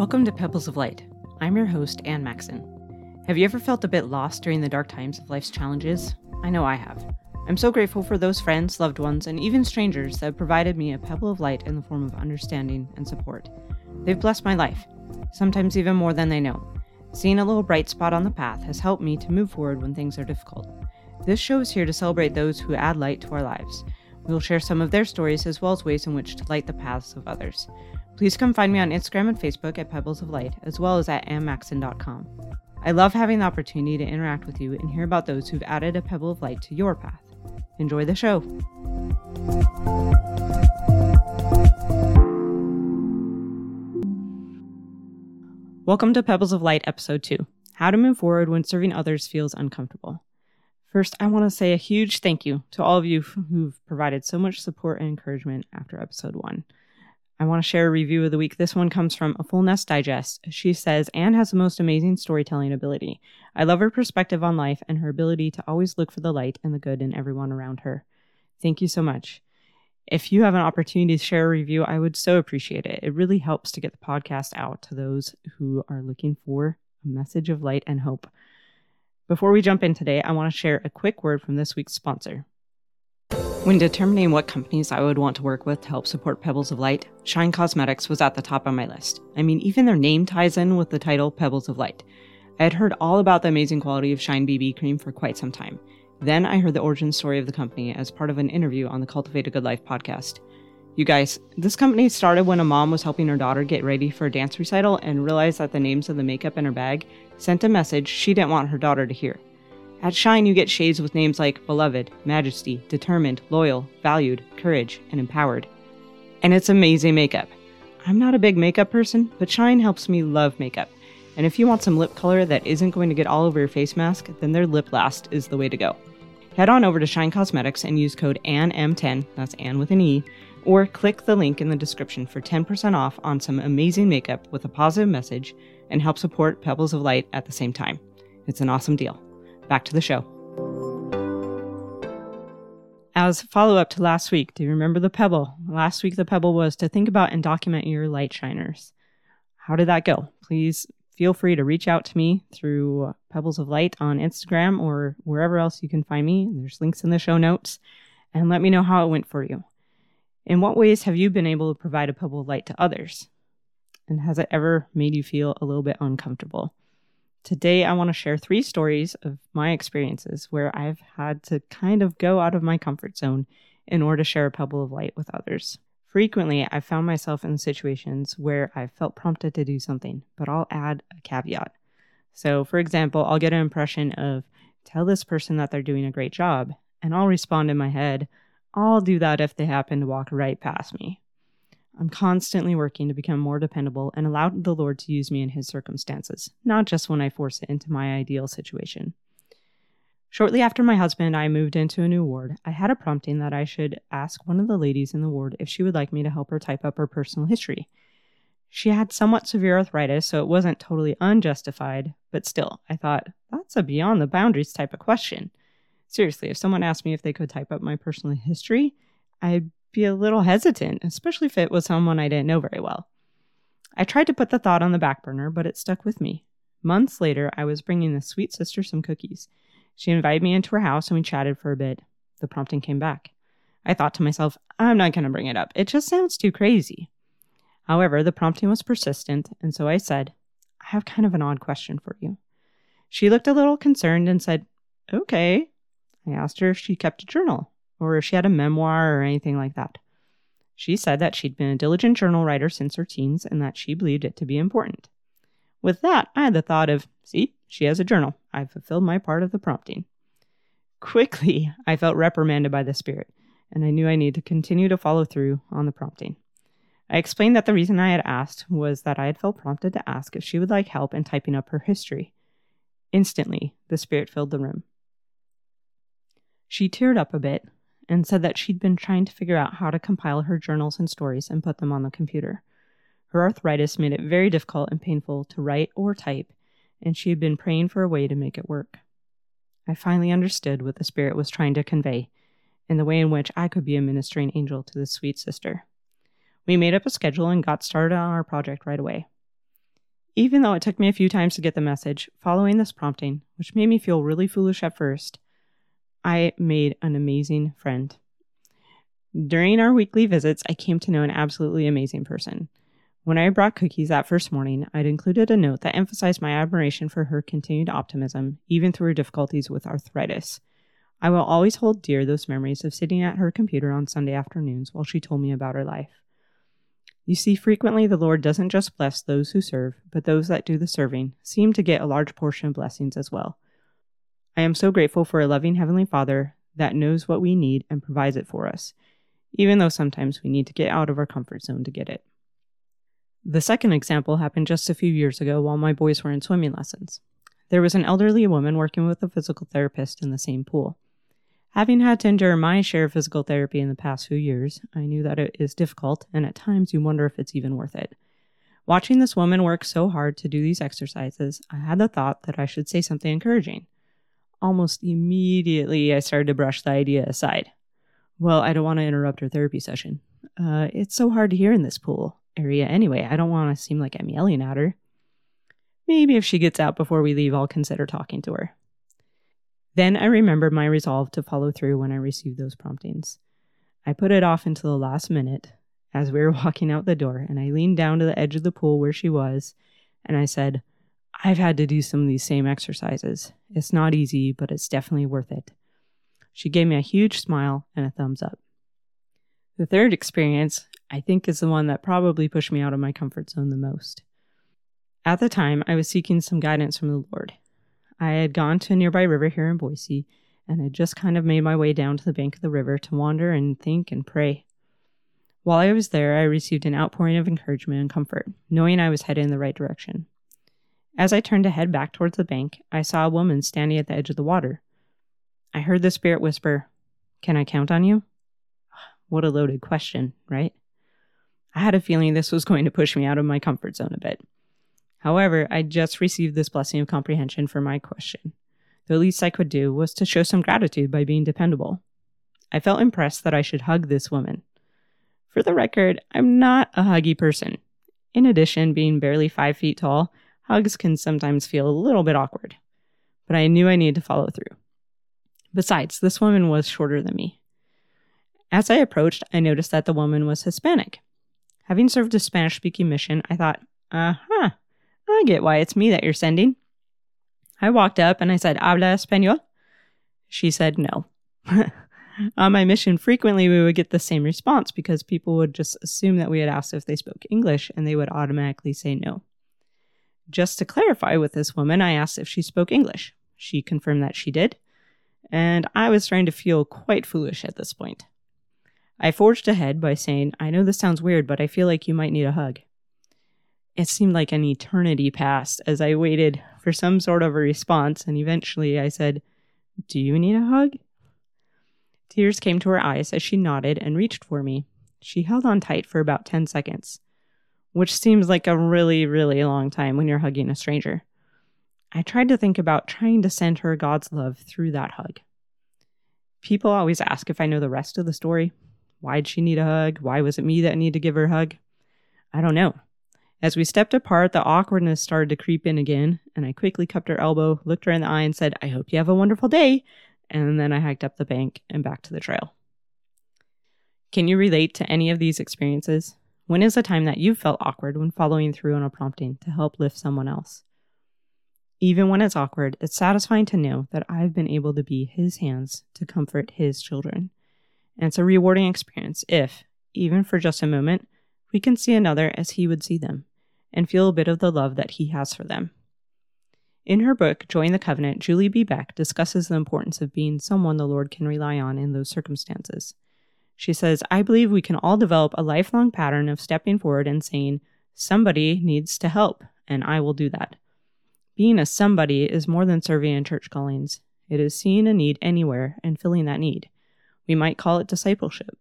Welcome to Pebbles of Light. I'm your host, Ann Maxon. Have you ever felt a bit lost during the dark times of life's challenges? I know I have. I'm so grateful for those friends, loved ones, and even strangers that have provided me a pebble of light in the form of understanding and support. They've blessed my life, sometimes even more than they know. Seeing a little bright spot on the path has helped me to move forward when things are difficult. This show is here to celebrate those who add light to our lives. We will share some of their stories as well as ways in which to light the paths of others. Please come find me on Instagram and Facebook at Pebbles of Light, as well as at ammaxon.com. I love having the opportunity to interact with you and hear about those who've added a pebble of light to your path. Enjoy the show. Welcome to Pebbles of Light, Episode 2 How to Move Forward When Serving Others Feels Uncomfortable. First, I want to say a huge thank you to all of you who've provided so much support and encouragement after episode one. I want to share a review of the week. This one comes from A Full Nest Digest. She says, Anne has the most amazing storytelling ability. I love her perspective on life and her ability to always look for the light and the good in everyone around her. Thank you so much. If you have an opportunity to share a review, I would so appreciate it. It really helps to get the podcast out to those who are looking for a message of light and hope. Before we jump in today, I want to share a quick word from this week's sponsor. When determining what companies I would want to work with to help support Pebbles of Light, Shine Cosmetics was at the top of my list. I mean, even their name ties in with the title Pebbles of Light. I had heard all about the amazing quality of Shine BB cream for quite some time. Then I heard the origin story of the company as part of an interview on the Cultivate a Good Life podcast. You guys, this company started when a mom was helping her daughter get ready for a dance recital and realized that the names of the makeup in her bag sent a message she didn't want her daughter to hear. At Shine, you get shades with names like Beloved, Majesty, Determined, Loyal, Valued, Courage, and Empowered. And it's amazing makeup. I'm not a big makeup person, but Shine helps me love makeup. And if you want some lip color that isn't going to get all over your face mask, then their Lip Last is the way to go. Head on over to Shine Cosmetics and use code ANNM10, that's Ann with an E, or click the link in the description for 10% off on some amazing makeup with a positive message and help support Pebbles of Light at the same time. It's an awesome deal. Back to the show. As follow up to last week, do you remember the pebble? Last week, the pebble was to think about and document your light shiners. How did that go? Please feel free to reach out to me through Pebbles of Light on Instagram or wherever else you can find me. There's links in the show notes and let me know how it went for you. In what ways have you been able to provide a pebble of light to others? And has it ever made you feel a little bit uncomfortable? Today, I want to share three stories of my experiences where I've had to kind of go out of my comfort zone in order to share a pebble of light with others. Frequently, I've found myself in situations where I felt prompted to do something, but I'll add a caveat. So, for example, I'll get an impression of, tell this person that they're doing a great job, and I'll respond in my head, I'll do that if they happen to walk right past me. I'm constantly working to become more dependable and allow the Lord to use me in His circumstances, not just when I force it into my ideal situation. Shortly after my husband and I moved into a new ward, I had a prompting that I should ask one of the ladies in the ward if she would like me to help her type up her personal history. She had somewhat severe arthritis, so it wasn't totally unjustified, but still, I thought, that's a beyond the boundaries type of question. Seriously, if someone asked me if they could type up my personal history, I'd be a little hesitant, especially if it was someone I didn't know very well. I tried to put the thought on the back burner, but it stuck with me. Months later, I was bringing the sweet sister some cookies. She invited me into her house and we chatted for a bit. The prompting came back. I thought to myself, I'm not going to bring it up. It just sounds too crazy. However, the prompting was persistent, and so I said, I have kind of an odd question for you. She looked a little concerned and said, Okay. I asked her if she kept a journal or if she had a memoir or anything like that. She said that she'd been a diligent journal writer since her teens and that she believed it to be important. With that, I had the thought of, see, she has a journal. I've fulfilled my part of the prompting. Quickly, I felt reprimanded by the Spirit, and I knew I needed to continue to follow through on the prompting. I explained that the reason I had asked was that I had felt prompted to ask if she would like help in typing up her history. Instantly, the Spirit filled the room. She teared up a bit and said that she'd been trying to figure out how to compile her journals and stories and put them on the computer. Her arthritis made it very difficult and painful to write or type, and she had been praying for a way to make it work. I finally understood what the Spirit was trying to convey and the way in which I could be a ministering angel to this sweet sister. We made up a schedule and got started on our project right away. Even though it took me a few times to get the message, following this prompting, which made me feel really foolish at first, I made an amazing friend. During our weekly visits, I came to know an absolutely amazing person. When I brought cookies that first morning, I'd included a note that emphasized my admiration for her continued optimism, even through her difficulties with arthritis. I will always hold dear those memories of sitting at her computer on Sunday afternoons while she told me about her life. You see, frequently the Lord doesn't just bless those who serve, but those that do the serving seem to get a large portion of blessings as well. I am so grateful for a loving Heavenly Father that knows what we need and provides it for us, even though sometimes we need to get out of our comfort zone to get it. The second example happened just a few years ago while my boys were in swimming lessons. There was an elderly woman working with a physical therapist in the same pool. Having had to endure my share of physical therapy in the past few years, I knew that it is difficult, and at times you wonder if it's even worth it. Watching this woman work so hard to do these exercises, I had the thought that I should say something encouraging. Almost immediately, I started to brush the idea aside. Well, I don't want to interrupt her therapy session. Uh, it's so hard to hear in this pool area anyway. I don't want to seem like I'm yelling at her. Maybe if she gets out before we leave, I'll consider talking to her. Then I remembered my resolve to follow through when I received those promptings. I put it off until the last minute as we were walking out the door, and I leaned down to the edge of the pool where she was, and I said, I've had to do some of these same exercises. It's not easy, but it's definitely worth it. She gave me a huge smile and a thumbs up. The third experience, I think, is the one that probably pushed me out of my comfort zone the most. At the time, I was seeking some guidance from the Lord. I had gone to a nearby river here in Boise and had just kind of made my way down to the bank of the river to wander and think and pray. While I was there, I received an outpouring of encouragement and comfort, knowing I was headed in the right direction. As I turned to head back towards the bank, I saw a woman standing at the edge of the water. I heard the spirit whisper, Can I count on you? What a loaded question, right? I had a feeling this was going to push me out of my comfort zone a bit. However, I just received this blessing of comprehension for my question. The least I could do was to show some gratitude by being dependable. I felt impressed that I should hug this woman. For the record, I'm not a huggy person. In addition, being barely five feet tall, hugs can sometimes feel a little bit awkward. But I knew I needed to follow through. Besides, this woman was shorter than me. As I approached, I noticed that the woman was Hispanic. Having served a Spanish speaking mission, I thought, uh huh, I get why it's me that you're sending. I walked up and I said, Habla Espanol? She said no. On my mission, frequently we would get the same response because people would just assume that we had asked if they spoke English and they would automatically say no. Just to clarify with this woman, I asked if she spoke English. She confirmed that she did, and I was starting to feel quite foolish at this point. I forged ahead by saying, I know this sounds weird, but I feel like you might need a hug. It seemed like an eternity passed as I waited for some sort of a response, and eventually I said, Do you need a hug? Tears came to her eyes as she nodded and reached for me. She held on tight for about 10 seconds, which seems like a really, really long time when you're hugging a stranger. I tried to think about trying to send her God's love through that hug. People always ask if I know the rest of the story. Why'd she need a hug? Why was it me that needed to give her a hug? I don't know. As we stepped apart, the awkwardness started to creep in again, and I quickly cupped her elbow, looked her in the eye, and said, I hope you have a wonderful day. And then I hiked up the bank and back to the trail. Can you relate to any of these experiences? When is a time that you've felt awkward when following through on a prompting to help lift someone else? Even when it's awkward, it's satisfying to know that I've been able to be his hands to comfort his children. And it's a rewarding experience if, even for just a moment, we can see another as he would see them and feel a bit of the love that he has for them. In her book, Join the Covenant, Julie B. Beck discusses the importance of being someone the Lord can rely on in those circumstances. She says, I believe we can all develop a lifelong pattern of stepping forward and saying, Somebody needs to help, and I will do that. Being a somebody is more than serving in church callings, it is seeing a need anywhere and filling that need. We might call it discipleship.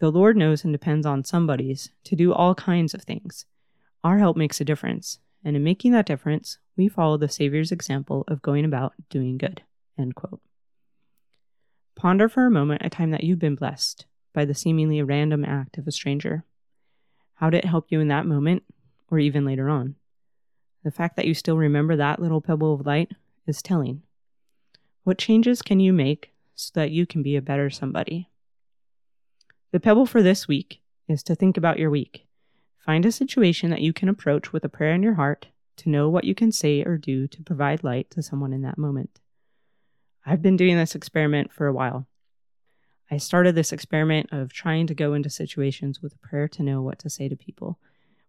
The Lord knows and depends on somebody's to do all kinds of things. Our help makes a difference, and in making that difference, we follow the Savior's example of going about doing good. End quote. Ponder for a moment a time that you've been blessed by the seemingly random act of a stranger. How did it help you in that moment or even later on? The fact that you still remember that little pebble of light is telling. What changes can you make so that you can be a better somebody? The pebble for this week is to think about your week. Find a situation that you can approach with a prayer in your heart to know what you can say or do to provide light to someone in that moment. I've been doing this experiment for a while. I started this experiment of trying to go into situations with a prayer to know what to say to people,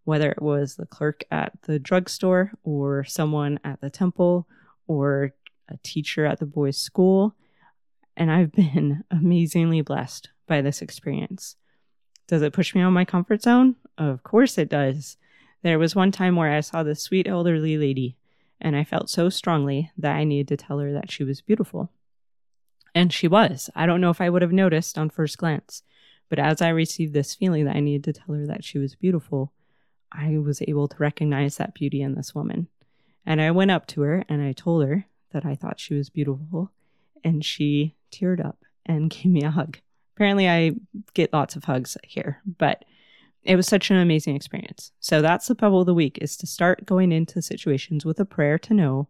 whether it was the clerk at the drugstore or someone at the temple or a teacher at the boys' school. And I've been amazingly blessed by this experience. Does it push me out of my comfort zone? Of course it does. There was one time where I saw this sweet elderly lady, and I felt so strongly that I needed to tell her that she was beautiful. And she was. I don't know if I would have noticed on first glance, but as I received this feeling that I needed to tell her that she was beautiful, I was able to recognize that beauty in this woman. And I went up to her and I told her that I thought she was beautiful, and she teared up and gave me a hug. Apparently, I get lots of hugs here, but it was such an amazing experience. So that's the pebble of the week is to start going into situations with a prayer to know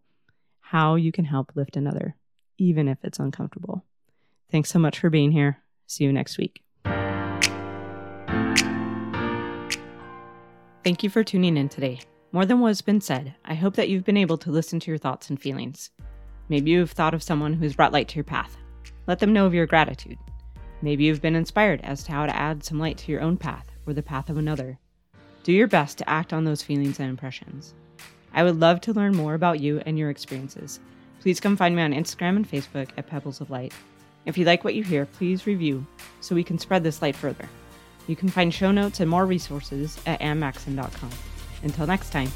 how you can help lift another even if it's uncomfortable. Thanks so much for being here. See you next week. Thank you for tuning in today. More than what has been said, I hope that you've been able to listen to your thoughts and feelings. Maybe you've thought of someone who's brought light to your path. Let them know of your gratitude. Maybe you've been inspired as to how to add some light to your own path or the path of another. Do your best to act on those feelings and impressions. I would love to learn more about you and your experiences Please come find me on Instagram and Facebook at Pebbles of Light. If you like what you hear, please review so we can spread this light further. You can find show notes and more resources at ammaxon.com. Until next time.